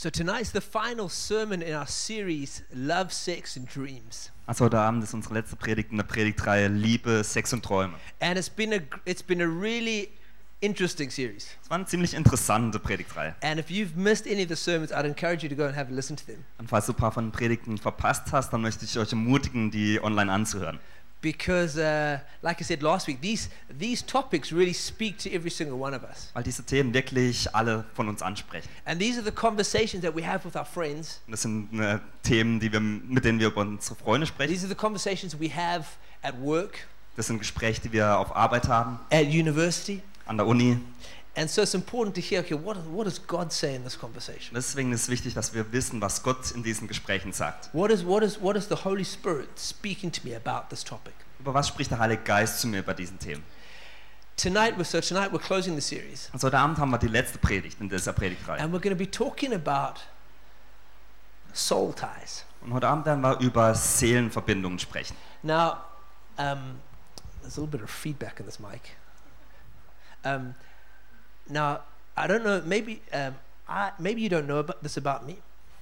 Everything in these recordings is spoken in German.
So tonight's the final sermon in our series Love, Sex and Dreams. Also heute Abend ist unsere letzte Predigt in der Predigtreihe Liebe, Sex und Träume. And it's been a it's been a really interesting series. Es war eine ziemlich interessante Predigtreihe. And if you've missed any of the sermons, I'd encourage you to go and have a listen to them Und falls du ein paar von den Predigten verpasst hast, dann möchte ich euch ermutigen, die online anzuhören. Because uh, like I said last week, these these topics really speak to every single one of us. Weil diese Themen wirklich alle von uns ansprechen. And these are the conversations that we have with our friends. Das sind äh, Themen, die wir, mit denen wir über unsere Freunde sprechen. These are the conversations we have at work, Das sind Gespräche, die wir auf Arbeit haben, at university. an der Uni. And so it's important to hear, okay, what, what does God say in this conversation? Und deswegen ist es wichtig, dass wir wissen, was Gott in diesen Gesprächen sagt. What is, what, is, what is the Holy Spirit speaking to me about this topic? Über was spricht der Heilige Geist zu mir bei diesen Themen? Tonight, we're, so tonight we're closing the series, Also heute Abend haben wir die letzte Predigt in dieser Predigtreihe. and we're going to be talking about soul ties. Und heute Abend werden wir über Seelenverbindungen sprechen. Now, um, there's a little bit of feedback in this mic. Um, now, I don't know, maybe, um, I, maybe you don't know about this about me,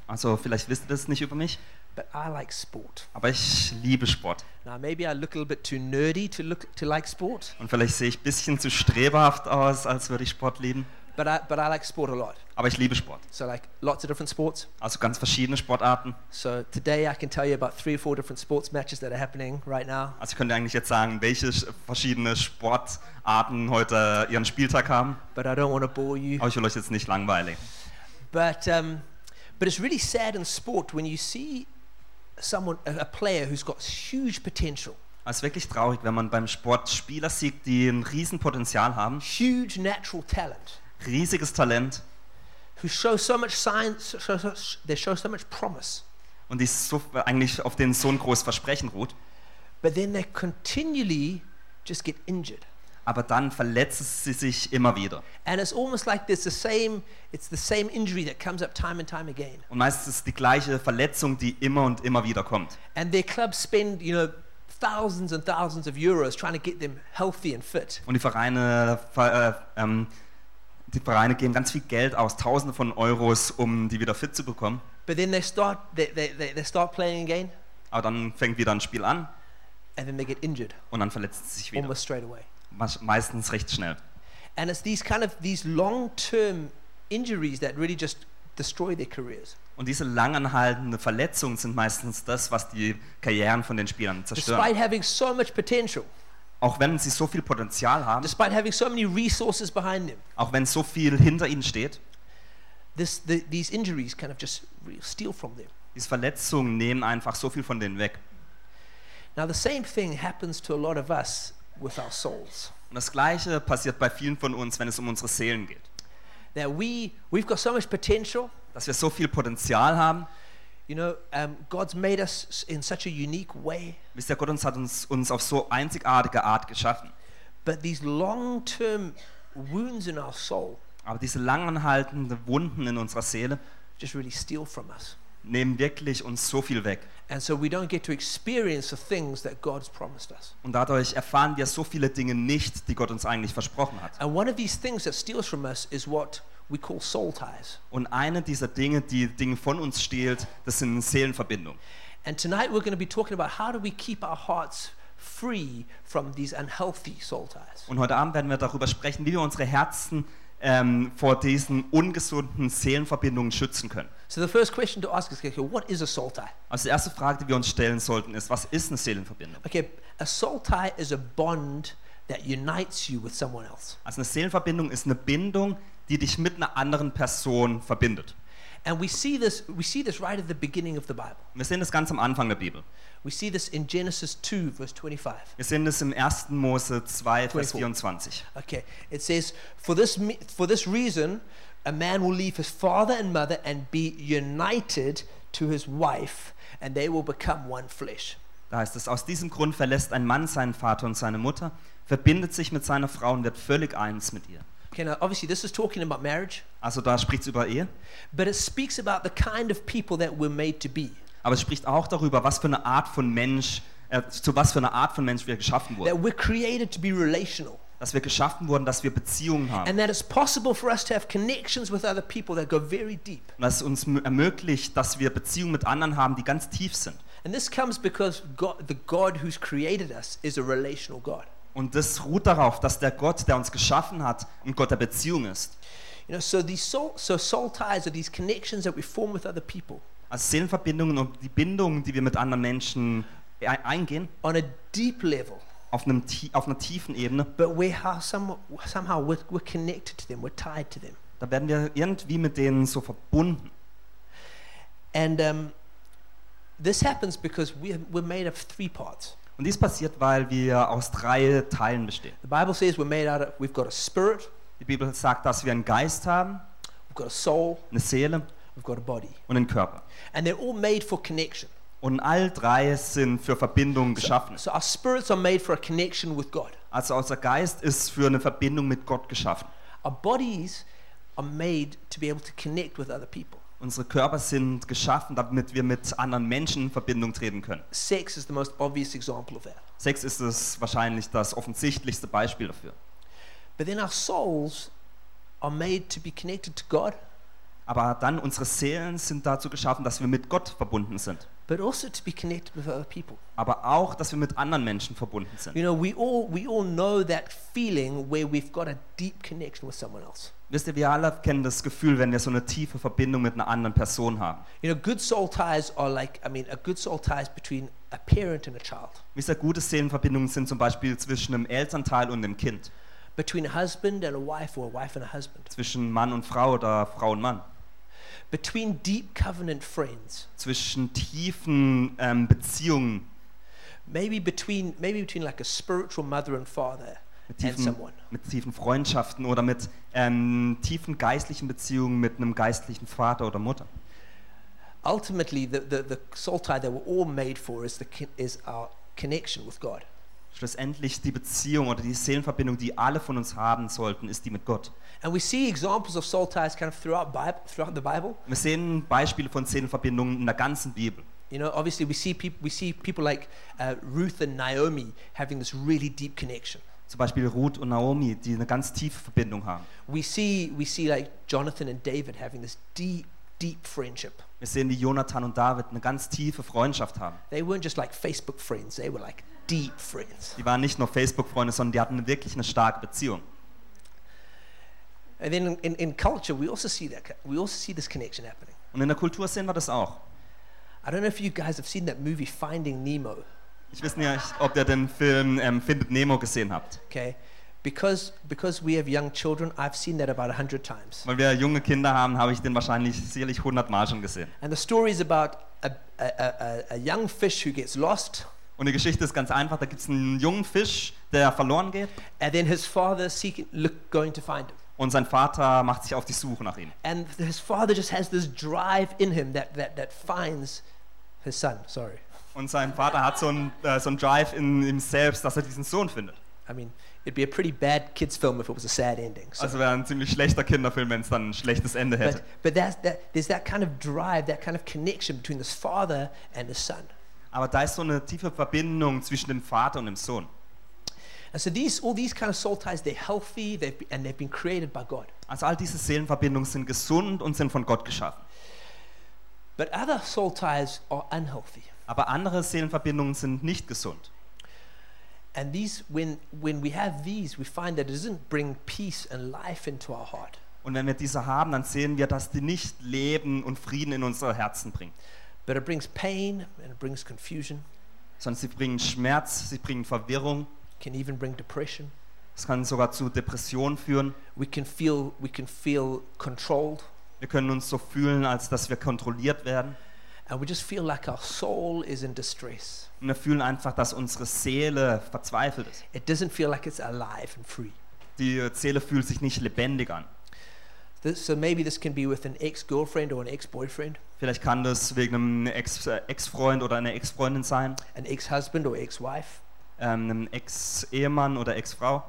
Also vielleicht wisst ihr das nicht über mich, but I like sport. aber ich liebe Sport. Now, maybe I look a little bit too nerdy to, look, to like sport, Und vielleicht sehe ich ein bisschen zu streberhaft aus, als würde ich Sport lieben. But I, but I like sport a lot. Aber ich liebe Sport. So, like lots of different sports. Also ganz verschiedene Sportarten. So today I can tell you about three or four different sports matches that are happening right now. Also ich könnte eigentlich jetzt sagen, welche sch- verschiedene Sportarten heute ihren Spieltag haben. But I don't want to bore you. Aber ich will euch jetzt nicht langweilen. But um, but it's really sad in sport when you see someone, a, a player who's got huge potential, Es ist wirklich traurig, wenn man beim Sport Spieler sieht, die ein Riesenpotenzial haben, huge natural talent, riesiges Talent who show so much science, so, so, they show so much promise, und die so, eigentlich auf denen so ein großes Versprechen ruht. but then they continually just get injured. Aber dann verletzen sie sich immer wieder. And it's almost like there's the same, it's the same injury that comes up time and time again. Und meistens ist es die gleiche Verletzung, die immer und immer wieder kommt. And their clubs spend, you know, thousands and thousands of euros trying to get them healthy and fit. Und die Vereine, ver- äh, ähm, die Vereine geben ganz viel Geld aus, Tausende von Euros, um die wieder fit zu bekommen. But then they start, they, they, they, start playing again, Aber dann fängt wieder ein Spiel an and then they get injured und dann verletzen sie sich wieder. almost straight away. Meist- Meistens recht schnell. And it's these kind of these long-term injuries that really just destroy their careers. Und diese langanhaltende Verletzungen sind meistens das, was die Karrieren von den Spielern zerstören. Despite having so much potential, Auch wenn sie so viel Potenzial haben, despite having so many resources behind them, auch wenn so viel hinter ihnen steht, this, the, these injuries kind of just steal from them. diese Verletzungen nehmen einfach so viel von denen weg. Now, the same thing happens to a lot of us with our souls. Und das Gleiche passiert bei vielen von uns, wenn es um unsere Seelen geht. That we, we've got so much potential. Dass wir so viel Potenzial haben. You know, um, God's made us in such a unique way. Wisst ihr, Gott uns hat uns, uns auf so einzigartige Art geschaffen. But these long term wounds in our soul Aber diese langanhaltenden Wunden in unserer Seele just really steal from us. nehmen wirklich uns so viel weg. And so we don't get to experience the things that God's promised us. Und dadurch erfahren wir so viele Dinge nicht, die Gott uns eigentlich versprochen hat. And one of these things that steals from us is what we call soul ties. Und eine dieser Dinge, die Dinge von uns stiehlt, das sind Seelenverbindungen. And tonight we're going to be talking about how do we keep our hearts free from these unhealthy soul ties. Und heute Abend werden wir darüber sprechen, wie wir unsere Herzen ähm, vor diesen ungesunden Seelenverbindungen schützen können. So the first question to ask is, okay, what is a soul tie? Also die erste Frage, die wir uns stellen sollten, ist, was ist eine Seelenverbindung? Okay, a soul tie is a bond that unites you with someone else. Also eine Seelenverbindung ist eine Bindung, die dich mit einer anderen Person verbindet. And we see this we see this right at the beginning of the Bible. Wir sehen das ganz am Anfang der Bibel. We see this in Genesis 2 verse 25. Wir sehen das im 1. Mose 2, Vers 24. 24. Okay, it says, for this, for this reason, a man will leave his father and mother and be united to his wife, and they will become one flesh. Da heißt es, aus diesem Grund verlässt ein Mann seinen Vater und seine Mutter, verbindet sich mit seiner Frau und wird völlig eins mit ihr. Okay, now obviously, this is talking about marriage, Also da spricht es über Ehe, but it speaks about the kind of people that we're made to be. aber es spricht auch darüber, was für eine Art von Mensch, äh, zu was für eine Art von Mensch wir geschaffen That wurden. we're created to be relational. dass wir geschaffen wurden, dass wir Beziehungen haben. And that it's possible for us to have connections with other people that go very deep. Und dass es uns ermöglicht, dass wir Beziehungen mit anderen haben, die ganz tief sind. And this comes because God, the God who's created us is a relational God. Und das ruht darauf, dass der Gott, der uns geschaffen hat, ein Gott der Beziehung ist. You know, so these soul, so soul ties are these connections that we form with other people Also Seelenverbindungen und die Bindungen, die wir mit anderen Menschen e- eingehen, on a deep level, auf, einem, auf einer tiefen Ebene, but we how some, somehow we're, we're connected to them, we're tied to them. da werden wir irgendwie mit denen so verbunden. And um, this happens because we're, we're made of three parts. Und dies passiert, weil wir aus drei Teilen bestehen. The Bible says we're made out of, we've got a spirit, Die Bibel sagt, dass wir einen Geist haben, we've got a soul, eine Seele we've got a body. und einen Körper. And they're all made for connection. Und all drei sind für Verbindungen geschaffen. So our spirits are made for a connection with God. Also unser Geist ist für eine Verbindung mit Gott geschaffen. Our bodies are made to be able to connect with other people. Unsere Körper sind geschaffen, damit wir mit anderen Menschen in Verbindung treten können. Sex is the most obvious example of that. Sex ist es wahrscheinlich das offensichtlichste Beispiel dafür. But then our souls are made to be connected to God, Aber dann unsere Seelen sind dazu geschaffen, dass wir mit Gott verbunden sind. but also to be connected with other people. Aber auch, dass wir mit anderen Menschen verbunden sind. You know, we all we all know that feeling where we've got a deep connection with someone else. Wisst ihr, wir alle kennen das Gefühl, wenn wir so eine tiefe Verbindung mit einer anderen Person haben. You know, good soul ties are like I mean, a good soul ties between a parent and a child, Wisst ihr, gute Seelenverbindungen sind zum Beispiel zwischen einem Elternteil und dem Kind. between a husband and a wife, or a wife and a husband, Zwischen Mann und Frau oder Frau und Mann. between deep covenant friends, Zwischen tiefen ähm, Beziehungen, maybe between maybe between like a spiritual mother and father mit tiefen, mit tiefen Freundschaften oder mit ähm, tiefen geistlichen Beziehungen mit einem geistlichen Vater oder Mutter. Ultimately, the, the, the soul tie that we're all made for is, the, is our connection with God. Schlussendlich die Beziehung oder die Seelenverbindung, die alle von uns haben sollten, ist die mit Gott. And we see examples of soul ties kind of throughout, Bible, throughout the Bible. Wir sehen Beispiele von Seelenverbindungen in der ganzen Bibel. You know, obviously we see, peop- we see people like uh, Ruth and Naomi having this really deep connection. Zum Beispiel Ruth und Naomi, die eine ganz tiefe Verbindung haben. We see, we see like Jonathan and David having this deep, deep friendship. Wir sehen, wie Jonathan und David eine ganz tiefe Freundschaft haben. They weren't just like Facebook friends, they were like deep friends. Die waren nicht nur Facebook-Freunde, sondern die hatten wirklich eine starke Beziehung. And then in, in, in culture, we also see that, we also see this connection happening. Und in der Kultur sehen wir das auch. I don't know if you guys have seen that movie Finding Nemo. Ich weiß nicht, ob ihr den Film ähm, Findet Nemo gesehen habt. Okay, because because we have young children, I've seen that about a hundred times. Weil wir junge Kinder haben, habe ich den wahrscheinlich sicherlich hundertmal schon gesehen. And the story is about a, a, a, a- a young fish who gets lost, Und die Geschichte ist ganz einfach. Da gibt es einen jungen Fisch, der verloren geht. and then his father seeking, look, going to find him. Und sein Vater macht sich auf die Suche nach ihm. And his father just has this drive in him that, that, that finds his son. Sorry, Und sein Vater hat so einen äh, so einen Drive in ihm selbst, dass er diesen Sohn findet. I mean, it'd be a pretty bad kids film if it was a sad ending. So. Also wäre ein ziemlich schlechter Kinderfilm, wenn es dann ein schlechtes Ende hätte. but but that's, that, there's that kind of drive, that kind of connection between this father and his son. Aber da ist so eine tiefe Verbindung zwischen dem Vater und dem Sohn. And so these, all these kind of soul ties, they're healthy, they've, be- and they've been created by God. Also all diese Seelenverbindungen sind gesund und sind von Gott geschaffen. But other soul ties are unhealthy. Aber andere Seelenverbindungen sind nicht gesund. And these, when, when we have these, we find that it doesn't bring peace and life into our heart. Und wenn wir diese haben, dann sehen wir, dass die nicht Leben und Frieden in unsere Herzen bringen, But it brings pain and it brings confusion, sondern sie bringen Schmerz, sie bringen Verwirrung. can even bring depression. Es kann sogar zu Depressionen führen. We can feel, we can feel controlled, Wir können uns so fühlen, als dass wir kontrolliert werden. And we just feel like our soul is in distress. Und wir fühlen einfach, dass unsere Seele verzweifelt ist. It doesn't feel like it's alive and free. Die Seele fühlt sich nicht lebendig an. This, so maybe this can be with an ex-girlfriend or an ex-boyfriend, Vielleicht kann das wegen einem äh, Ex-Freund oder einer Ex-Freundin sein, an ex-husband or ex-wife. ähm, einem Ex-Ehemann oder Ex-Frau.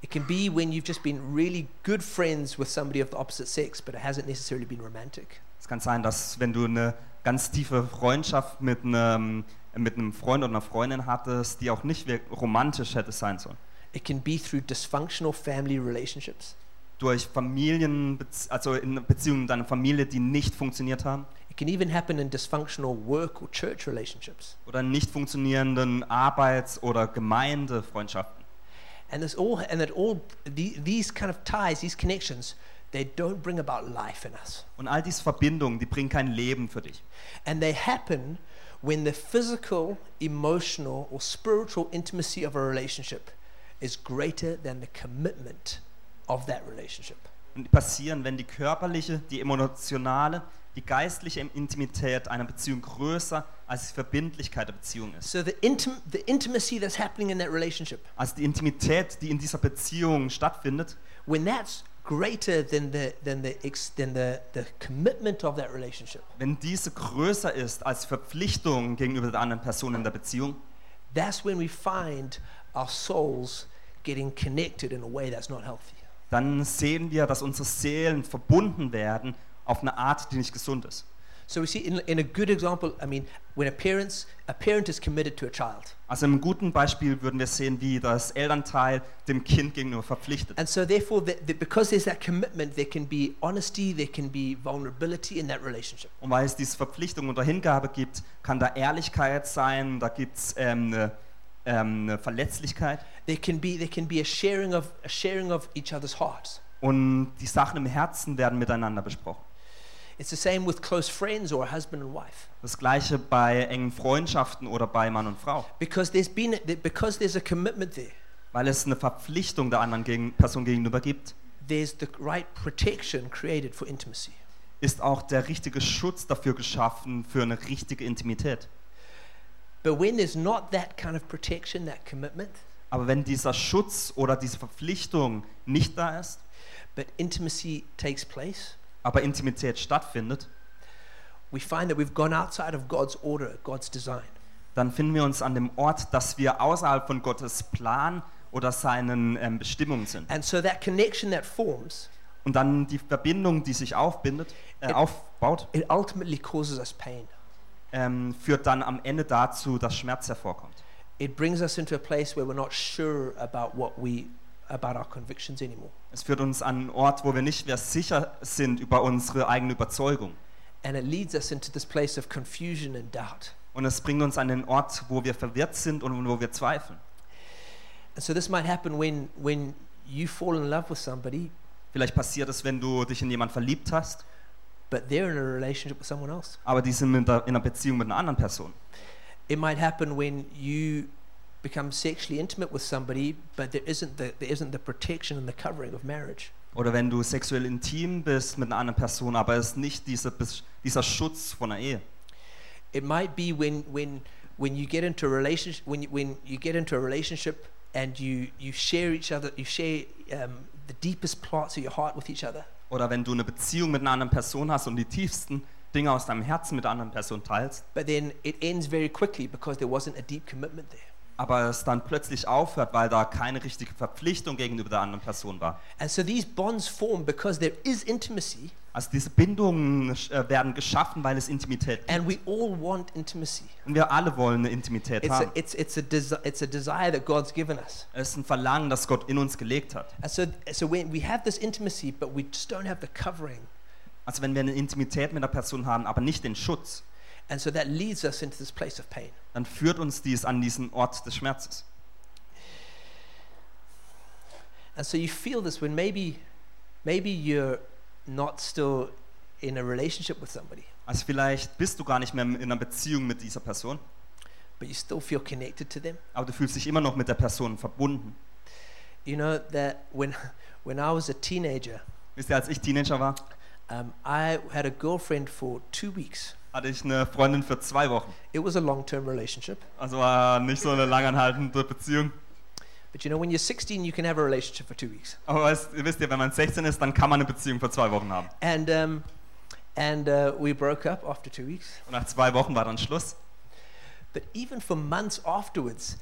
It can be when you've just been really good friends with somebody of the opposite sex, but it hasn't necessarily been romantic. Es kann sein, dass wenn du eine ganz tiefe Freundschaft mit einem, mit einem Freund oder einer Freundin hattest, die auch nicht romantisch hätte sein sollen. It can be through dysfunctional family relationships. durch Familien, also in Beziehungen mit deiner Familie, die nicht funktioniert haben. It can even happen in dysfunctional work or church relationships. Oder in nicht funktionierenden Arbeits- oder Gemeindefreundschaften. And all and all the, these kind of ties, these connections, they don't bring about life in us. Und all diese Verbindungen, die bringen kein Leben für dich. And they happen when the physical, emotional, or spiritual intimacy of a relationship is greater than the commitment of that relationship. Und die passieren, wenn die körperliche, die emotionale, die geistliche Intimität einer Beziehung größer als die Verbindlichkeit der Beziehung ist. So the intim- the intimacy that's happening in that relationship, Also die Intimität, die in dieser Beziehung stattfindet, when that's greater than the than the than the, the commitment of that relationship, wenn diese größer ist als Verpflichtung gegenüber der anderen Person in der Beziehung, that's when we find our souls getting connected in a way that's not healthy. dann sehen wir, dass unsere Seelen verbunden werden auf eine Art, die nicht gesund ist. So we see in, in a good example, I mean, when a parent's a parent is committed to a child. Also im guten Beispiel würden wir sehen, wie das Elternteil dem Kind gegenüber verpflichtet. And so therefore the, the, because there's that commitment, there can be honesty, there can be vulnerability in that relationship. Und weil es diese Verpflichtung oder Hingabe gibt, kann da Ehrlichkeit sein, da gibt es ähm, eine, ähm, eine Verletzlichkeit There can be there can be a sharing of a sharing of each other's hearts. und die Sachen im Herzen werden miteinander besprochen. It's the same with close friends or husband and wife. Das gleiche bei engen Freundschaften oder bei Mann und Frau, Because there's been because there's a commitment there. weil es eine Verpflichtung der anderen gegen, Person gegenüber gibt, There's the right protection created for intimacy. ist auch der richtige Schutz dafür geschaffen für eine richtige Intimität. But when there's not that kind of protection, that commitment, Aber wenn dieser Schutz oder diese Verpflichtung nicht da ist, but intimacy takes place, aber Intimität stattfindet, we find that we've gone outside of God's order, God's design. dann finden wir uns an dem Ort, dass wir außerhalb von Gottes Plan oder seinen ähm, Bestimmungen sind. And so that connection that forms, Und dann die Verbindung, die sich aufbindet, äh, It- aufbaut, it ultimately causes us pain. ähm, führt dann am Ende dazu, dass Schmerz hervorkommt. It brings us into a place where we're not sure about what we about our convictions anymore. Es führt uns an einen Ort, wo wir nicht mehr sicher sind über unsere eigene Überzeugung. And it leads us into this place of confusion and doubt. Und es bringt uns an den Ort, wo wir verwirrt sind und wo wir zweifeln. And so this might happen when when you fall in love with somebody, Vielleicht passiert es, wenn du dich in jemanden verliebt hast, but they're in a relationship with someone else. aber die sind in einer Beziehung mit einer anderen Person. It might happen when you become sexually intimate with somebody, but there isn't the there isn't the protection and the covering of marriage. Oder wenn du sexuell intim bist mit einer anderen Person, aber es ist nicht diese, dieser Schutz von einer Ehe. It might be when when when you get into a relationship when you, when you get into a relationship and you you share each other you share um, the deepest parts of your heart with each other. Oder wenn du eine Beziehung mit einer anderen Person hast und die tiefsten Dinge aus deinem Herzen mit der anderen Person teilst, But then it ends very quickly because there wasn't a deep commitment there. Aber es dann plötzlich aufhört, weil da keine richtige Verpflichtung gegenüber der anderen Person war. And so these bonds form because there is intimacy, Also diese Bindungen äh, werden geschaffen, weil es Intimität gibt. and we all want intimacy. Und wir alle wollen eine Intimität It's a, haben. it's, it's, a desi- it's a desire that God's given us. Es ist ein Verlangen, das Gott in uns gelegt hat. And so, so when we have this intimacy, but we just don't have the covering. Also wenn wir eine Intimität mit einer Person haben, aber nicht den Schutz, And so that leads us into this place of pain. Dann führt uns dies an diesen Ort des Schmerzes. And so you feel this when maybe, maybe you're not still in a relationship with somebody, Also vielleicht bist du gar nicht mehr in einer Beziehung mit dieser Person, but you still feel connected to them. aber du fühlst dich immer noch mit der Person verbunden. You know that when, when I was a teenager, Wisst ihr, als ich Teenager war, um, I had a girlfriend for two weeks. Hatte ich eine Freundin für zwei Wochen. It was a long-term relationship, Also war nicht so eine langanhaltende Beziehung. but you know when you're 16, you can have a relationship for two weeks. Aber weißt, wisst ihr, wenn man 16 ist, dann kann man eine Beziehung für zwei Wochen haben. And um, and uh, we broke up after two weeks. Und nach zwei Wochen war dann Schluss. But even for months afterwards,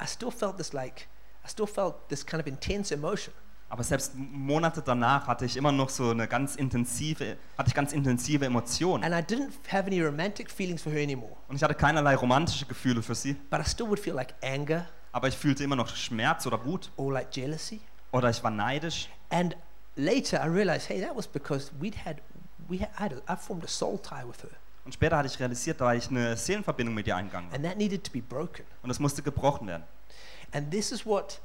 I still felt this like I still felt this kind of intense emotion. Aber selbst Monate danach hatte ich immer noch so eine ganz intensive, hatte ich ganz intensive Emotionen. And I didn't have any romantic feelings for her anymore. Und ich hatte keinerlei romantische Gefühle für sie. But I still would feel like anger. aber ich fühlte immer noch Schmerz oder Wut or like jealousy. oder ich war neidisch. And later I realized, hey, that was because we'd had, we had, I, formed a soul tie with her. Und später hatte ich realisiert, da war ich eine Seelenverbindung mit ihr eingegangen. And that needed to be broken. Und das musste gebrochen werden. And this is what,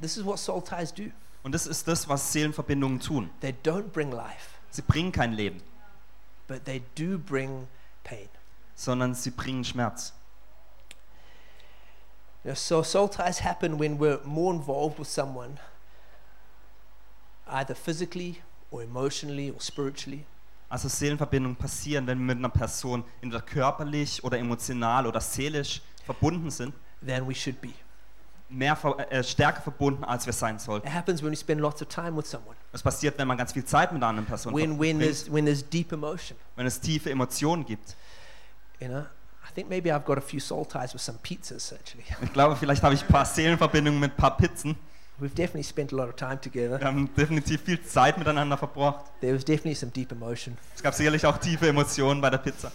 this is what soul ties do. Und das ist das, was Seelenverbindungen tun. They don't bring life, Sie bringen kein Leben, but they do bring pain. sondern sie bringen Schmerz. You know, so soul ties happen when we're more involved with someone, either physically or emotionally or spiritually. Also Seelenverbindungen passieren, wenn wir mit einer Person entweder körperlich oder emotional oder seelisch verbunden sind, than we should be. Mehr äh, stärker verbunden, als wir sein sollten. It happens when we spend lots of time with someone, Das passiert, wenn man ganz viel Zeit mit einer anderen Person when, when, verbringt, there's, when there's deep emotion. wenn es tiefe Emotionen gibt. You know, I think maybe I've got a few soul ties with some pizzas actually. Ich glaube, vielleicht habe ich ein paar Seelenverbindungen mit ein paar Pizzen. We've definitely spent a lot of time together. Wir haben definitiv viel Zeit miteinander verbracht. There was definitely some deep emotion. Es gab sicherlich auch tiefe Emotionen bei der Pizza.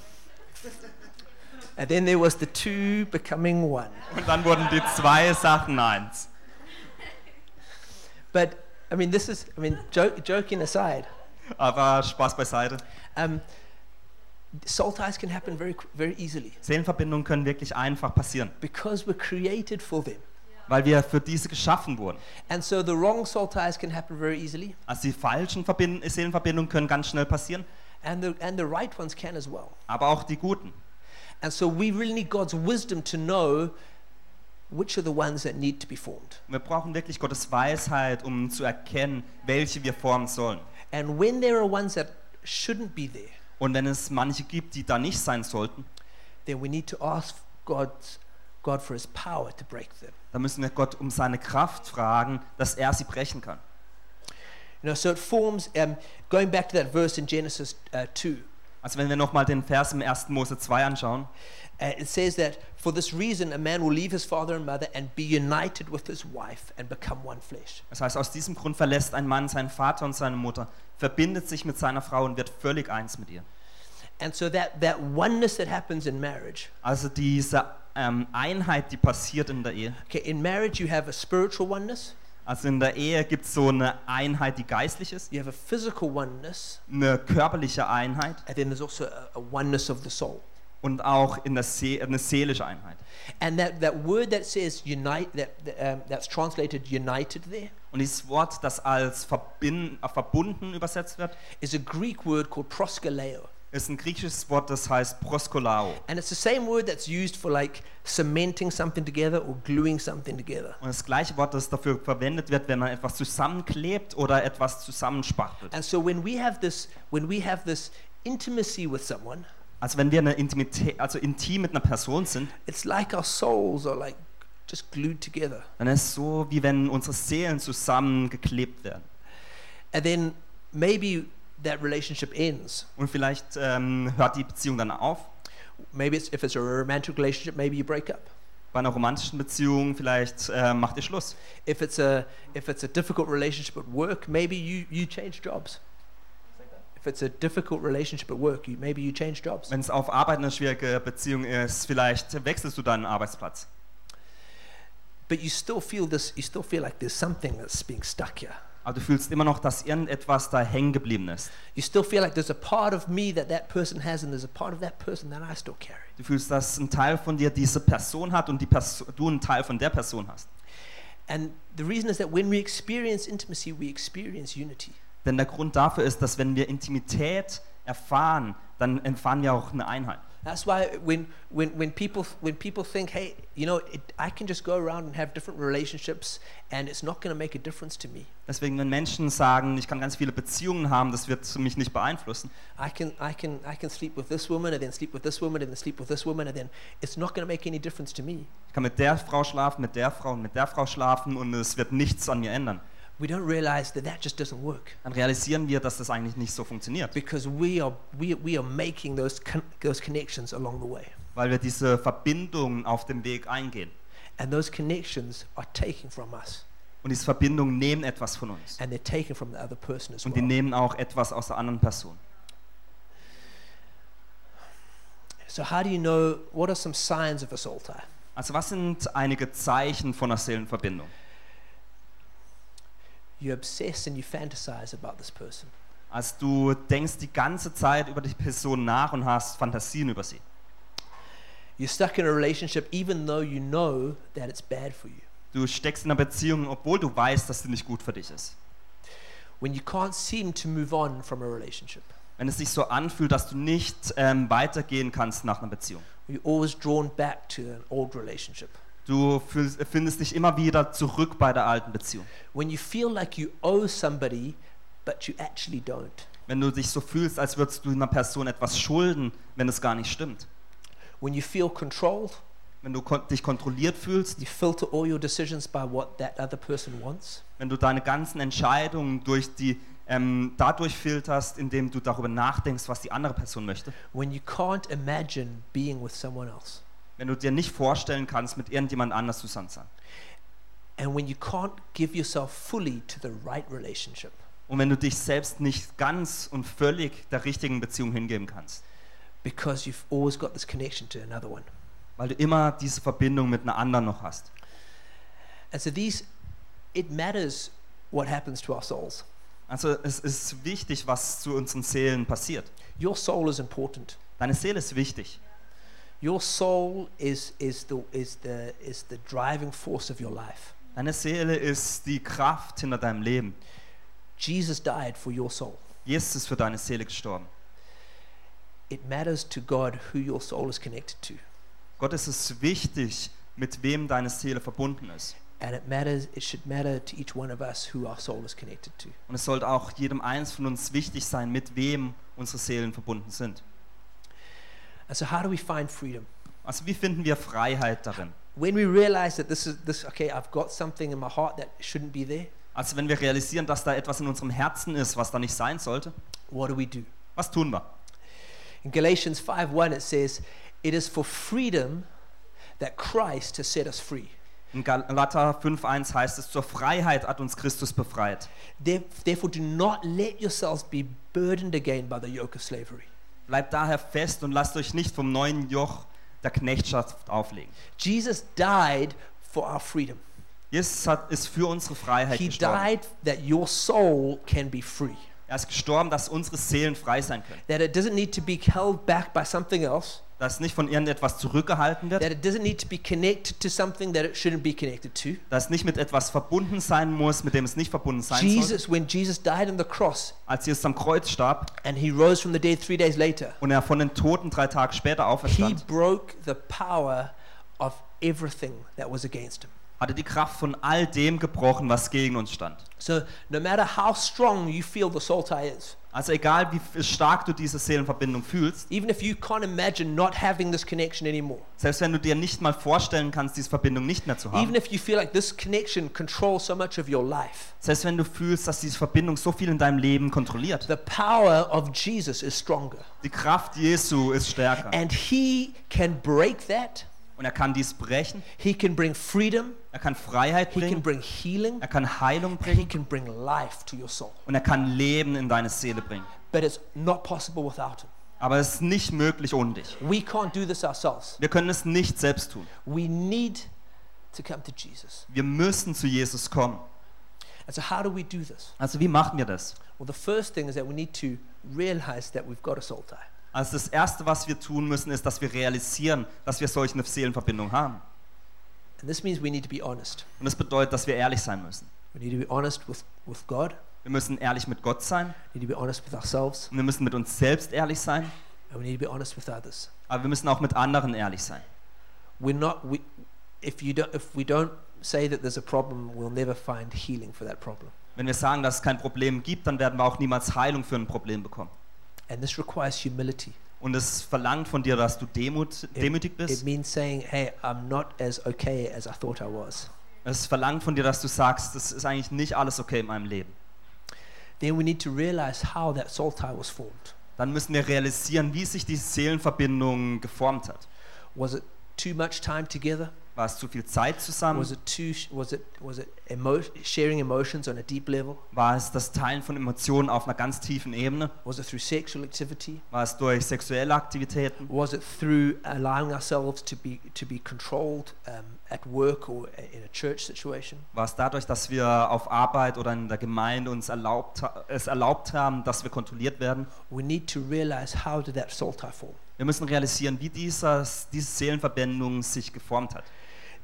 And then there was the two becoming one. Und dann wurden die zwei Sachen eins. But I mean, this is, I mean, joke, joking aside, Aber Spaß beiseite. um, soul ties can happen very, very easily Seelenverbindungen können wirklich einfach passieren, because we're created for them. weil wir für diese geschaffen wurden. And so the wrong soul ties can happen very easily, Also die falschen Verbind Seelenverbindungen können ganz schnell passieren, and the, and the right ones can as well. aber auch die guten. And so we really need God's wisdom to know which are the ones that need to be formed. Wir brauchen wirklich Gottes Weisheit, um zu erkennen, welche wir formen sollen. And when there are ones that shouldn't be there, Und wenn es manche gibt, die da nicht sein sollten, then we need to ask God's, God for his power to break them. dann müssen wir Gott um seine Kraft fragen, dass er sie brechen kann. You know, so it forms, um, going back to that verse in Genesis uh, 2, Also wenn wir nochmal den Vers im 1. Mose 2 anschauen, uh, it says that for this reason a man will leave his father and mother and be united with his wife and become one flesh. das heißt, aus diesem Grund verlässt ein Mann seinen Vater und seine Mutter, verbindet sich mit seiner Frau und wird völlig eins mit ihr. And so that, that oneness that happens in marriage, Also diese ähm, Einheit, die passiert in der Ehe. okay, in marriage you have a spiritual oneness, Also in der Ehe gibt es so eine Einheit, die geistlich ist, you have a physical oneness, eine körperliche Einheit and then there's also a, a oneness of the soul. und auch in der See eine seelische Einheit. And that, that word that says unite, that, um, that's translated united there, Und dieses Wort, das als verbin äh, verbunden übersetzt wird, is a Greek word called proskaleo. Ist ein griechisches Wort, das heißt proskolao. And it's the same word that's used for like cementing something together or gluing something together. Und das gleiche Wort, das dafür verwendet wird, wenn man etwas zusammenklebt oder etwas zusammenspachtelt. And so when we have this, when we have this intimacy with someone, Also wenn wir eine Intimität, also intim mit einer Person sind, it's like our souls are like just glued together. dann ist es so, wie wenn unsere Seelen zusammengeklebt werden. And then maybe that relationship ends. Und vielleicht ähm, hört die Beziehung dann auf. Maybe it's, if it's a romantic relationship, maybe you break up. Bei einer romantischen Beziehung vielleicht äh, macht ihr Schluss. If it's a if it's a difficult relationship at work, maybe you, you change jobs. If it's a difficult relationship at work, you, maybe you change jobs. Wenn es auf Arbeit eine schwierige Beziehung ist, vielleicht wechselst du deinen Arbeitsplatz. But you still feel this. You still feel like there's something that's being stuck here. Aber du fühlst immer noch, dass irgendetwas da hängen geblieben ist. You still feel like there's a part of me that that person has, and there's a part of that person that I still carry. Du fühlst, dass ein Teil von dir diese Person hat und die Perso du einen Teil von der Person hast. And the reason is that when we experience intimacy, we experience unity. Denn der Grund dafür ist, dass wenn wir Intimität erfahren, dann erfahren wir auch eine Einheit. That's why when, when, when, people, when people think, hey, you know, it, I can just go around and have different relationships and it's not going to make a difference to me. Deswegen, wenn Menschen sagen, ich kann ganz viele Beziehungen haben, das wird mich nicht beeinflussen, I can, I, can, I can sleep with this woman and then sleep with this woman and then sleep with this woman and then it's not going to make any difference to me. ich kann mit der Frau schlafen, mit der Frau und mit der Frau schlafen und es wird nichts an mir ändern, We don't realize that that just doesn't work dann realisieren wir, dass das eigentlich nicht so funktioniert, because we are, we, we are making those, con- those connections along the way. weil wir diese Verbindungen auf dem Weg eingehen. And those connections are taken from us Und diese Verbindungen nehmen etwas von uns. and they're taken from the other person as Und die well. nehmen auch etwas aus der anderen Person. So, how do you know what are some signs of a soul tie? Also was sind einige Zeichen von einer Seelenverbindung? You obsess and you fantasize about this person. Also du denkst die ganze Zeit über die Person nach und hast Fantasien über sie. You're stuck in a relationship even though you know that it's bad for you. Du steckst in einer Beziehung, obwohl du weißt, dass sie nicht gut für dich ist. When you can't seem to move on from a relationship. Wenn es sich so anfühlt, dass du nicht ähm, weitergehen kannst nach einer Beziehung. You're always drawn back to an old relationship. Du findest dich immer wieder zurück bei der alten Beziehung. When you feel like you owe somebody, but you actually don't. Wenn du dich so fühlst, als würdest du einer Person etwas schulden, wenn es gar nicht stimmt. When you feel controlled, Wenn du kon dich kontrolliert fühlst, you filter all your decisions by what that other person wants. wenn du deine ganzen Entscheidungen durch die, ähm, dadurch filterst, indem du darüber nachdenkst, was die andere Person möchte. When you can't imagine being with someone else. Wenn du dir nicht vorstellen kannst, mit irgendjemand anders zusammen zu sein. And when you can't give yourself fully to the right relationship. Und wenn du dich selbst nicht ganz und völlig der richtigen Beziehung hingeben kannst. because you've always got this connection to another one. Weil du immer diese Verbindung mit einer anderen noch hast. And so these, it matters what happens to our souls. Also es ist wichtig, was zu unseren Seelen passiert. Your soul is important. Deine Seele ist wichtig. Your soul is, is, the, is, the, is the driving force of your life. Deine Seele ist die Kraft hinter deinem Leben. Jesus died for your soul. Jesus ist für deine Seele gestorben. It matters to God who your soul is connected to. Gott ist es wichtig, mit wem deine Seele verbunden ist. And it matters, it should matter to each one of us who our soul is connected to. Und es sollte auch jedem eins von uns wichtig sein, mit wem unsere Seelen verbunden sind. And so how do we find freedom? Also wie finden wir Freiheit darin? When we realize that this is this okay, I've got something in my heart that shouldn't be there, Also wenn wir realisieren, dass da etwas in unserem Herzen ist, was da nicht sein sollte, what do we do? was tun wir? In Galatians 5:1 it says, "It is for freedom that Christ has set us free." In Galater 5.1 heißt es, zur Freiheit hat uns Christus befreit. There- Therefore do not let yourselves be burdened again by the yoke of slavery. Bleibt daher fest und lasst euch nicht vom neuen Joch der Knechtschaft auflegen. Jesus died for our freedom. Jesus hat, ist für unsere Freiheit He gestorben. died that your soul can be free. Er ist gestorben, dass unsere Seelen frei sein können. That it doesn't need to be held back by something else. Dass nicht von irgendetwas zurückgehalten wird. That it doesn't need to be connected to something that it shouldn't be connected to. Dass nicht mit etwas verbunden sein muss, mit dem es nicht verbunden sein soll. Jesus, when Jesus died on the cross Als Jesus am Kreuz starb and he rose from the dead three days later, und er von den Toten drei Tage später he auferstand, broke the power of everything that was against him. hatte die Kraft von all dem gebrochen, was gegen uns stand. So no matter how strong you feel the soul tie is, Also egal wie stark du diese Seelenverbindung fühlst, even if you can't imagine not having this connection anymore, selbst wenn du dir nicht mal vorstellen kannst, diese Verbindung nicht mehr zu haben, even if you feel like this connection controls so much of your life, selbst wenn du fühlst, dass diese Verbindung so viel in deinem Leben kontrolliert, the power of Jesus is stronger. die Kraft Jesu ist stärker And he can break that. und er kann dies brechen, He can bring freedom. Er kann Freiheit He can bringen, bring healing. er kann Heilung And he bringen can bring life to your soul. und er kann Leben in deine Seele bringen. But it's not possible without him. Aber es ist nicht möglich ohne dich. We can't do this ourselves. Wir können es nicht selbst tun. We need to come to Jesus. Wir müssen zu Jesus kommen. And so, how do we do this? Also wie machen wir das? Well, the first thing is that we need to realize that we've got a soul tie. Also das Erste, was wir tun müssen, ist, dass wir realisieren, dass wir solch eine Seelenverbindung haben. And this means we need to be honest. Und das bedeutet, dass wir ehrlich sein müssen. We need to be honest with, with God. Wir müssen ehrlich mit Gott sein We need to be honest with ourselves. und wir müssen mit uns selbst ehrlich sein, And we need to be honest with others. aber wir müssen auch mit anderen ehrlich sein. We're not, we, if, you don't, if we don't say that there's a problem, we'll never find healing for that problem. Wenn wir sagen, dass es kein Problem gibt, dann werden wir auch niemals Heilung für ein Problem bekommen. And this requires humility. Und es verlangt von dir, dass du Demut, demütig It bist. means saying, hey, I'm not as okay as I thought I was. Es verlangt von dir, dass du sagst, das ist eigentlich nicht alles okay in meinem Leben. Then we need to realize how that soul tie was formed. Dann müssen wir realisieren, wie sich die Seelenverbindung geformt hat. Was it too much time together? War es zu viel Zeit zusammen? Was it too? Was it was it emo- sharing emotions on a deep level? War es das Teilen von Emotionen auf einer ganz tiefen Ebene? Was it through sexual activity? War es durch sexuelle Aktivitäten? Was it through allowing ourselves to be to be controlled um, at work or in a church situation? War es dadurch, dass wir auf Arbeit oder in der Gemeinde uns erlaubt, es erlaubt haben, dass wir kontrolliert werden? We need to realize how did that psalter form. Wir müssen realisieren, wie dieses, diese Seelenverbindung sich geformt hat.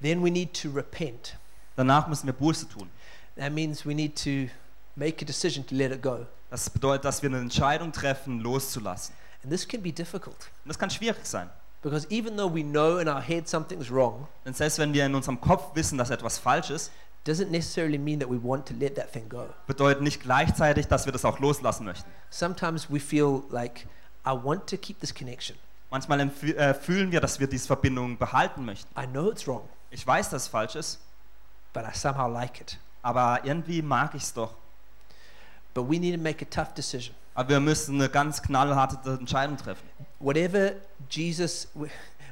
Then we need to repent. Danach müssen wir Buße tun. That means we need to make a decision to let it go. Das bedeutet, dass wir eine Entscheidung treffen, loszulassen. And this can be difficult Und das kann schwierig sein. because even though we know in our head something's wrong, Denn selbst wenn wir in unserem Kopf wissen, dass etwas falsch ist, doesn't necessarily mean that we want to let that thing go. bedeutet nicht gleichzeitig, dass wir das auch loslassen möchten. Sometimes we feel like I want to keep this connection. Manchmal äh, fühlen wir, dass wir diese Verbindung behalten möchten. I know it's wrong, Ich weiß, dass es falsch ist, but I somehow like it. aber irgendwie mag ich es doch. But we need to make a tough decision. Aber wir müssen eine ganz knallharte Entscheidung treffen. Whatever Jesus,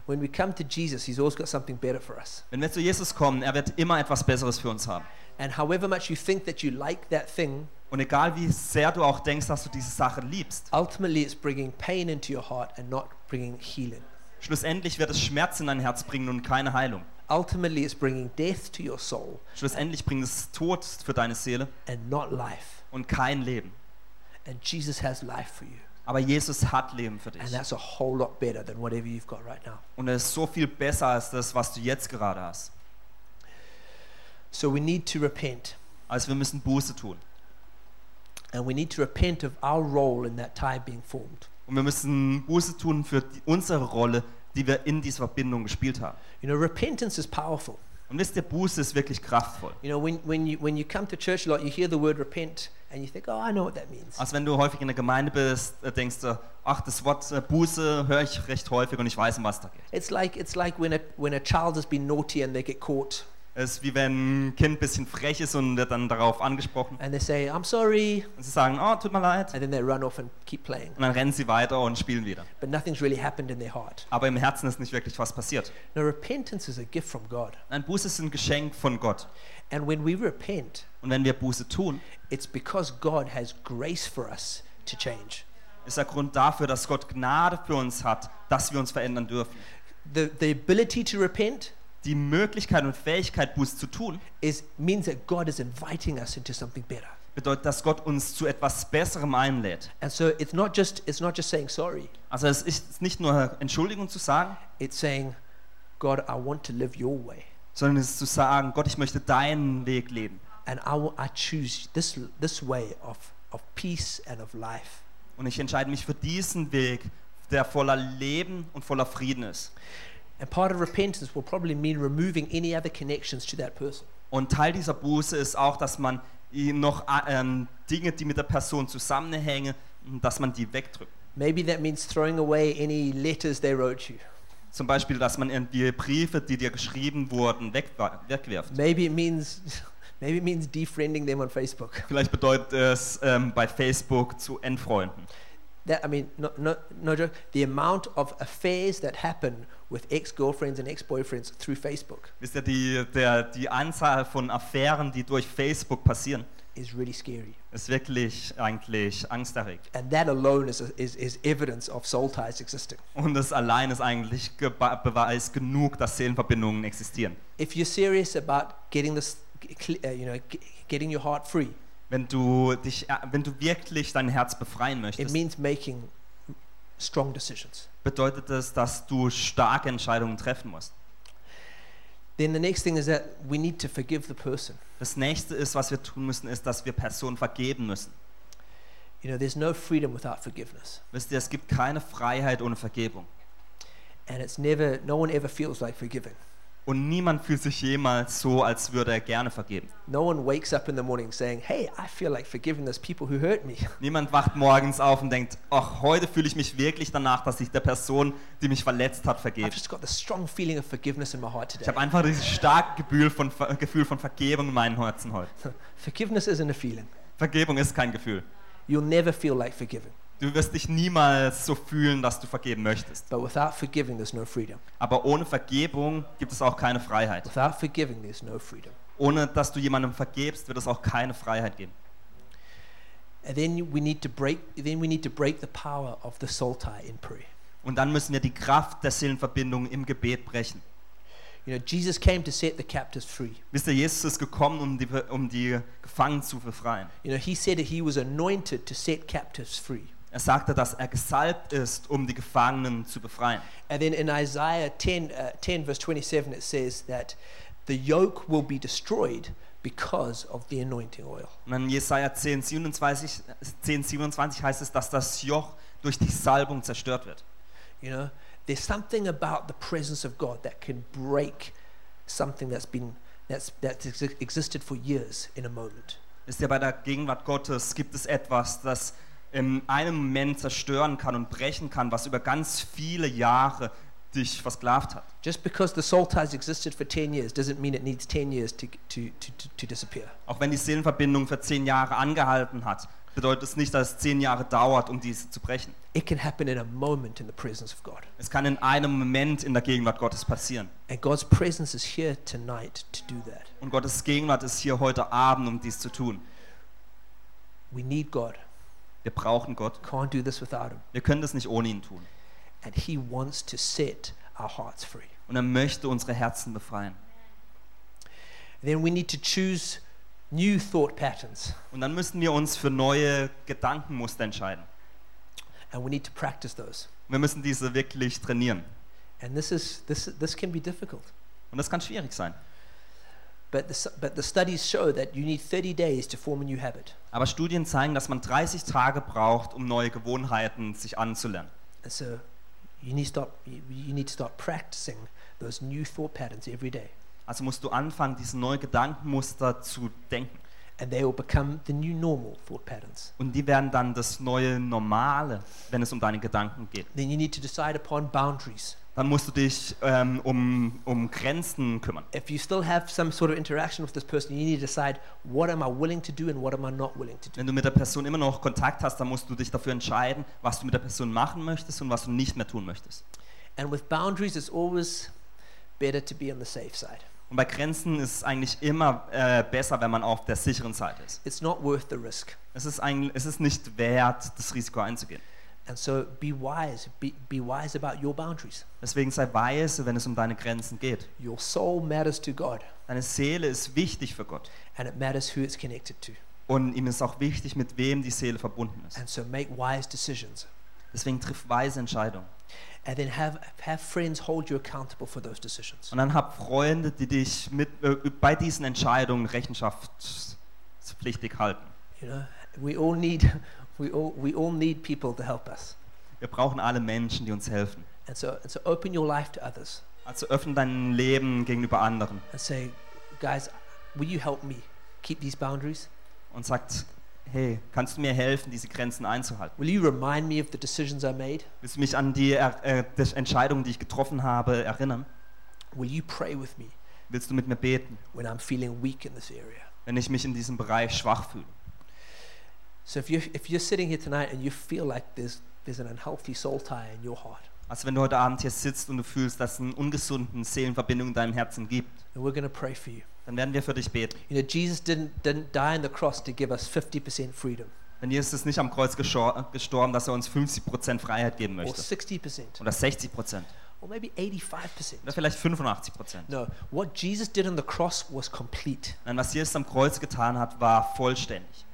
when we come to Jesus, He's always got something better for us. Wenn wir zu Jesus kommen, er wird immer etwas Besseres für uns haben. And however much you think that you like that thing, Und egal wie sehr du auch denkst, dass du diese Sache liebst, ultimately it's bringing pain into your heart and not bringing healing. schlussendlich wird es Schmerz in dein Herz bringen und keine Heilung. Ultimately it's bringing death to your soul Schlussendlich bringt es Tod für deine Seele and not life. und kein Leben. And Jesus has life for you. Aber Jesus hat Leben für dich. And that's a whole lot better than whatever you've got right now. Und er ist so viel besser als das, was du jetzt gerade hast. So we need to repent. Also wir müssen Buße tun. And we need to repent of our role in that tie being formed. Und wir müssen Buße tun für die, unsere Rolle, die wir in dieser Verbindung gespielt haben. You know, repentance is powerful. Und wisst ihr, Buße ist wirklich kraftvoll. You know, when, when, you, when you come to church a lot, you hear the word repent and you think, oh, I know what that means. Also wenn du häufig in der Gemeinde bist, äh, denkst du, ach, das Wort äh, Buße höre ich recht häufig und ich weiß, um was da geht. It's like, it's like when, a, when a child has been naughty and they get caught Es ist wie wenn ein Kind ein bisschen frech ist und wird dann darauf angesprochen. and they say, I'm sorry, Und sie sagen, oh, tut mir leid. and then they run off and keep playing. Und dann rennen sie weiter und spielen wieder. But nothing's really happened in their heart. Aber im Herzen ist nicht wirklich was passiert. No, repentance is a gift from God. Nein, Buße ist ein Geschenk von Gott. And when we repent, Und wenn wir Buße tun, it's because God has grace for us to change. ist der Grund dafür, dass Gott Gnade für uns hat, dass wir uns verändern dürfen. The, the ability to repent Die Möglichkeit und Fähigkeit, Buße zu tun, is, means that God is inviting us into something better. bedeutet, dass Gott uns zu etwas Besserem einlädt. And so it's not just, it's not just saying sorry, Also es ist nicht nur Entschuldigung zu sagen, it's saying, God, I want to live your way. sondern es ist zu sagen, Gott, ich möchte deinen Weg leben. And I, wa- I choose this, this way of, of peace and of life. Und ich entscheide mich für diesen Weg, der voller Leben und voller Frieden ist. And part of repentance will probably mean removing any other connections to that person. Und Teil dieser Buße ist auch, dass man noch ähm, Dinge, die mit der Person zusammenhängen, dass man die wegdrückt. Maybe that means throwing away any letters they wrote you. Zum Beispiel, dass man irgendwie Briefe, die dir geschrieben wurden, weg, wegwirft. Maybe it means, maybe it means defriending them on Facebook. Vielleicht bedeutet es, ähm, bei Facebook zu entfreunden. That I mean, no, no, no joke. The amount of affairs that happen with ex-girlfriends and ex-boyfriends through Facebook Wisst ihr, die, der, die Anzahl von Affären, die durch Facebook passieren, is really scary. ist wirklich eigentlich angsterregend. And that alone is, is, is evidence of soul ties existing. Und das allein ist eigentlich Ge Beweis genug, dass Seelenverbindungen existieren. If you're serious about getting this, uh, you know, getting your heart free, Wenn du, dich, äh, wenn du wirklich dein Herz befreien it möchtest, means making strong decisions. bedeutet es, dass du starke Entscheidungen treffen musst. Then the next thing is that we need to forgive the person. Das nächste ist, was wir tun müssen, ist, dass wir Personen vergeben müssen. You know, there's no freedom without forgiveness. Wisst ihr, es gibt keine Freiheit ohne Vergebung. And it's never, no one ever feels like forgiving. Und niemand fühlt sich jemals so, als würde er gerne vergeben. No one wakes up in the morning saying, hey, I feel like forgiving those people who hurt me. Niemand wacht morgens auf und denkt, ach, heute fühle ich mich wirklich danach, dass ich der Person, die mich verletzt hat, I've vergebe. just got this strong feeling of forgiveness in my heart Ich today. habe einfach dieses starke Gefühl von, Gefühl von Vergebung in meinem Herzen heute. Forgiveness isn't a feeling. Vergebung ist kein Gefühl. You'll never feel like forgiving. Du wirst dich niemals so fühlen, dass du vergeben möchtest. But without forgiving, there's no freedom. Aber ohne Vergebung gibt es auch keine Freiheit. Without forgiving, there's no freedom. Ohne dass du jemandem vergebst, wird es auch keine Freiheit geben. And then we need to break. Then we need to break the power of the soul tie in prayer. Und dann müssen wir die Kraft der Seelenverbindung im Gebet brechen. You know, Jesus came to set the captives free. Wisst ihr, Jesus ist gekommen, um die, um die Gefangenen zu befreien. You know, he said that he was anointed to set captives free. Er sagte, dass er gesalbt ist, um die Gefangenen zu befreien. And then in Isaiah 10, uh, 10 verse 27, it says that the yoke will be destroyed because of the anointing oil. Und in Jesaja 10, 27, 10, 27 heißt es, dass das Joch durch die Salbung zerstört wird. You know, there's something about the presence of God that can break something that's been that's that's ex- existed for years in a moment. Ist ja bei der Gegenwart Gottes gibt es etwas, das in einem Moment zerstören kann und brechen kann, was über ganz viele Jahre dich versklavt hat. Just because the soul ties existed for 10 years doesn't mean it needs 10 years to, to, to, to, disappear. Auch wenn die Seelenverbindung für zehn Jahre angehalten hat, bedeutet es nicht, dass es zehn Jahre dauert, um diese zu brechen. It can happen in a moment in the presence of God. Es kann in einem Moment in der Gegenwart Gottes passieren. And God's presence is here tonight to do that. Und Gottes Gegenwart ist hier heute Abend, um dies zu tun. We need God. Wir brauchen Gott. Can't do this without Him. Wir können das nicht ohne ihn tun. And He wants to set our hearts free. Und er möchte unsere Herzen befreien. Then we need to choose new thought patterns. Und dann müssen wir uns für neue Gedankenmuster entscheiden. And we need to practice those. Wir müssen diese wirklich trainieren. And this, is, this, this can be difficult. Und das kann schwierig sein. Aber Studien zeigen, dass man 30 Tage braucht, um neue Gewohnheiten sich anzulernen. And so you need, to start, you, you need to start practicing those new thought patterns every day. Also musst du anfangen, diese neuen Gedankenmuster zu denken. And they will become the new normal thought patterns. Und die werden dann das neue Normale, wenn es um deine Gedanken geht. Then you need to decide upon boundaries. Dann musst du dich ähm, um, um Grenzen kümmern. If you still have some sort of interaction with this person, you need to decide what am I willing to do and what am I not willing to do. Wenn du mit der Person immer noch Kontakt hast, dann musst du dich dafür entscheiden, was du mit der Person machen möchtest und was du nicht mehr tun möchtest. And with boundaries, it's always better to be on the safe side. Und bei Grenzen ist es eigentlich immer äh, besser, wenn man auf der sicheren Seite ist. It's not worth the risk. Es ist, eigentlich, es ist nicht wert, das Risiko einzugehen. And so be wise. Be, be wise about your boundaries. Deswegen sei weise, wenn es um deine Grenzen geht. Your soul matters to God, Deine Seele ist wichtig für Gott. and it matters who it's connected to. Und ihm ist auch wichtig, mit wem die Seele verbunden ist. And so make wise decisions. Deswegen triff weise Entscheidungen. And then have, have friends hold you accountable for those decisions. Und dann hab Freunde, die dich mit, äh, bei diesen Entscheidungen rechenschaftspflichtig halten. You know, we all need, we all, we all need people to help us. Wir brauchen alle Menschen, die uns helfen. And so, and so open your life to others Also öffne dein Leben gegenüber anderen and say, guys, will you help me keep these boundaries? und sagt, hey, kannst du mir helfen, diese Grenzen einzuhalten? Will you remind me of the decisions I made? Willst du mich an die äh, die Entscheidungen, die ich getroffen habe, erinnern? Will you pray with me Willst du mit mir beten, when I'm feeling weak in this area? wenn ich mich in diesem Bereich schwach fühle? So if you're, if you're sitting here tonight and you feel like there's, there's an unhealthy soul tie in your heart, Also wenn du heute Abend hier sitzt und du fühlst, dass es eine ungesunden Seelenverbindung in deinem Herzen gibt, then we're going to pray for you. dann werden wir für dich beten. You know, Jesus didn't, didn't die on the cross to give us 50% freedom Denn Jesus ist nicht am Kreuz gestorben, dass er uns 50% Freiheit geben or möchte. 60% Oder 60%. or maybe 85%. Oder vielleicht 85%. No, what Jesus did on the cross was complete. Nein, was Jesus am Kreuz getan hat, war vollständig.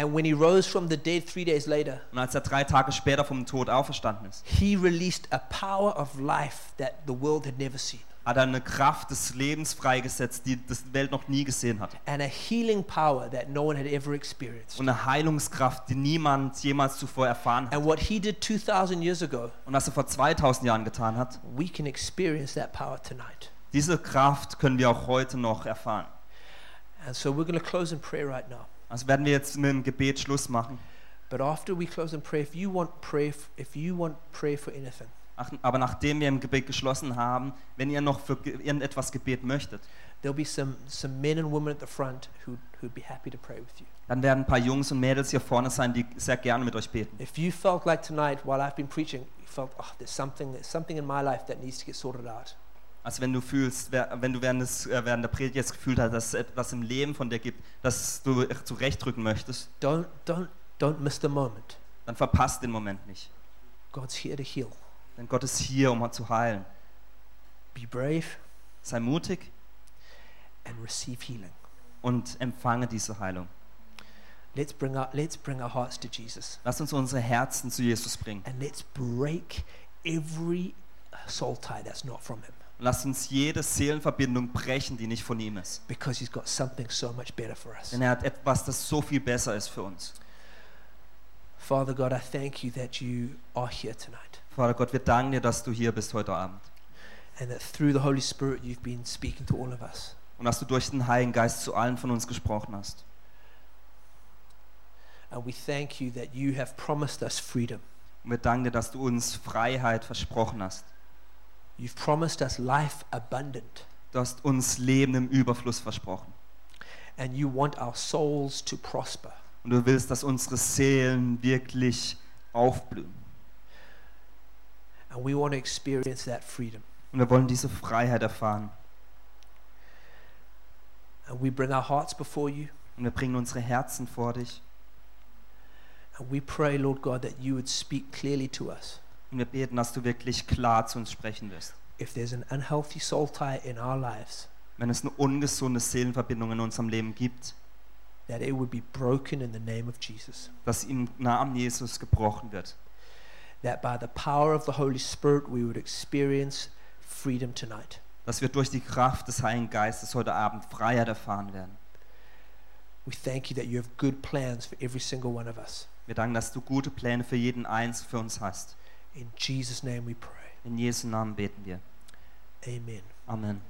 And when he rose from the dead three days later, Und als er drei Tage später vom Tod auferstanden ist, he released a power of life that the world had never seen hat er eine Kraft des Lebens freigesetzt, die die Welt noch nie gesehen hat. and a healing power that no one had ever experienced. Und eine Heilungskraft, die niemand jemals zuvor erfahren hat. And what he did 2,000 years ago, Und was er vor 2000 Jahren getan hat, we can experience that power tonight. diese Kraft können wir auch heute noch erfahren. And so we're going to close in prayer right now. Also werden wir jetzt mit dem Gebet Schluss machen. But after we close in prayer, if you want prayer, if you want prayer for anything, Ach, aber nachdem wir im Gebet geschlossen haben, wenn ihr noch für ge- irgendetwas Gebet möchtet, there'll be some, some men and women at the front who, who'd be happy to pray with you. dann werden ein paar Jungs und Mädels hier vorne sein, die sehr gerne mit euch beten. If you felt like tonight, while I've been preaching, you felt, oh, there's something, there's something in my life that needs to get sorted out. Also wenn du fühlst, wenn du während, des, äh, während der Predigt jetzt gefühlt hast, dass es etwas im Leben von dir gibt, das du zurechtdrücken möchtest, Don't, don't, don't miss the moment. dann verpasst den Moment nicht. God's here to heal. Denn Gott ist hier, um zu heilen. Be brave Sei mutig and receive healing. und empfange diese Heilung. Let's bring our, let's bring our hearts to Jesus Lass uns unsere Herzen zu Jesus bringen. and let's break every soul tie that's not from Him Und lass uns jede Seelenverbindung brechen, die nicht von ihm ist. because He's got something so much better for us. Denn er hat etwas, das so viel besser ist für uns. Father God, I thank you that you are here tonight Vater Gott, wir danken dir, dass du hier bist heute Abend. and that through the Holy Spirit you've been speaking to all of us. Und dass du durch den Heiligen Geist zu allen von uns gesprochen hast. And we thank you that you have promised us freedom. Und wir danken dir, dass du uns Freiheit versprochen hast. You've promised us life abundant. Du hast uns Leben im Überfluss versprochen. And you want our souls to prosper. Und du willst, dass unsere Seelen wirklich aufblühen. And we want to experience that freedom. Und wir wollen diese Freiheit erfahren. And we bring our hearts before you. Und wir bringen unsere Herzen vor dich. And we pray, Lord God, that you would speak clearly to us. Und wir beten, dass du wirklich klar zu uns sprechen wirst. If there's an unhealthy soul tie in our lives, Wenn es eine ungesunde Seelenverbindung in unserem Leben gibt, that it would be broken in the name of Jesus. dass im Namen Jesus gebrochen wird. That by the power of the Holy Spirit we would experience freedom tonight. Dass wir durch die Kraft des Heiligen Geistes heute Abend Freiheit erfahren werden. We thank you that you have good plans for every single one of us. Wir danken, dass du gute Pläne für jeden eins für uns hast. In Jesus' name we pray. In Jesu Namen beten wir. Amen. Amen.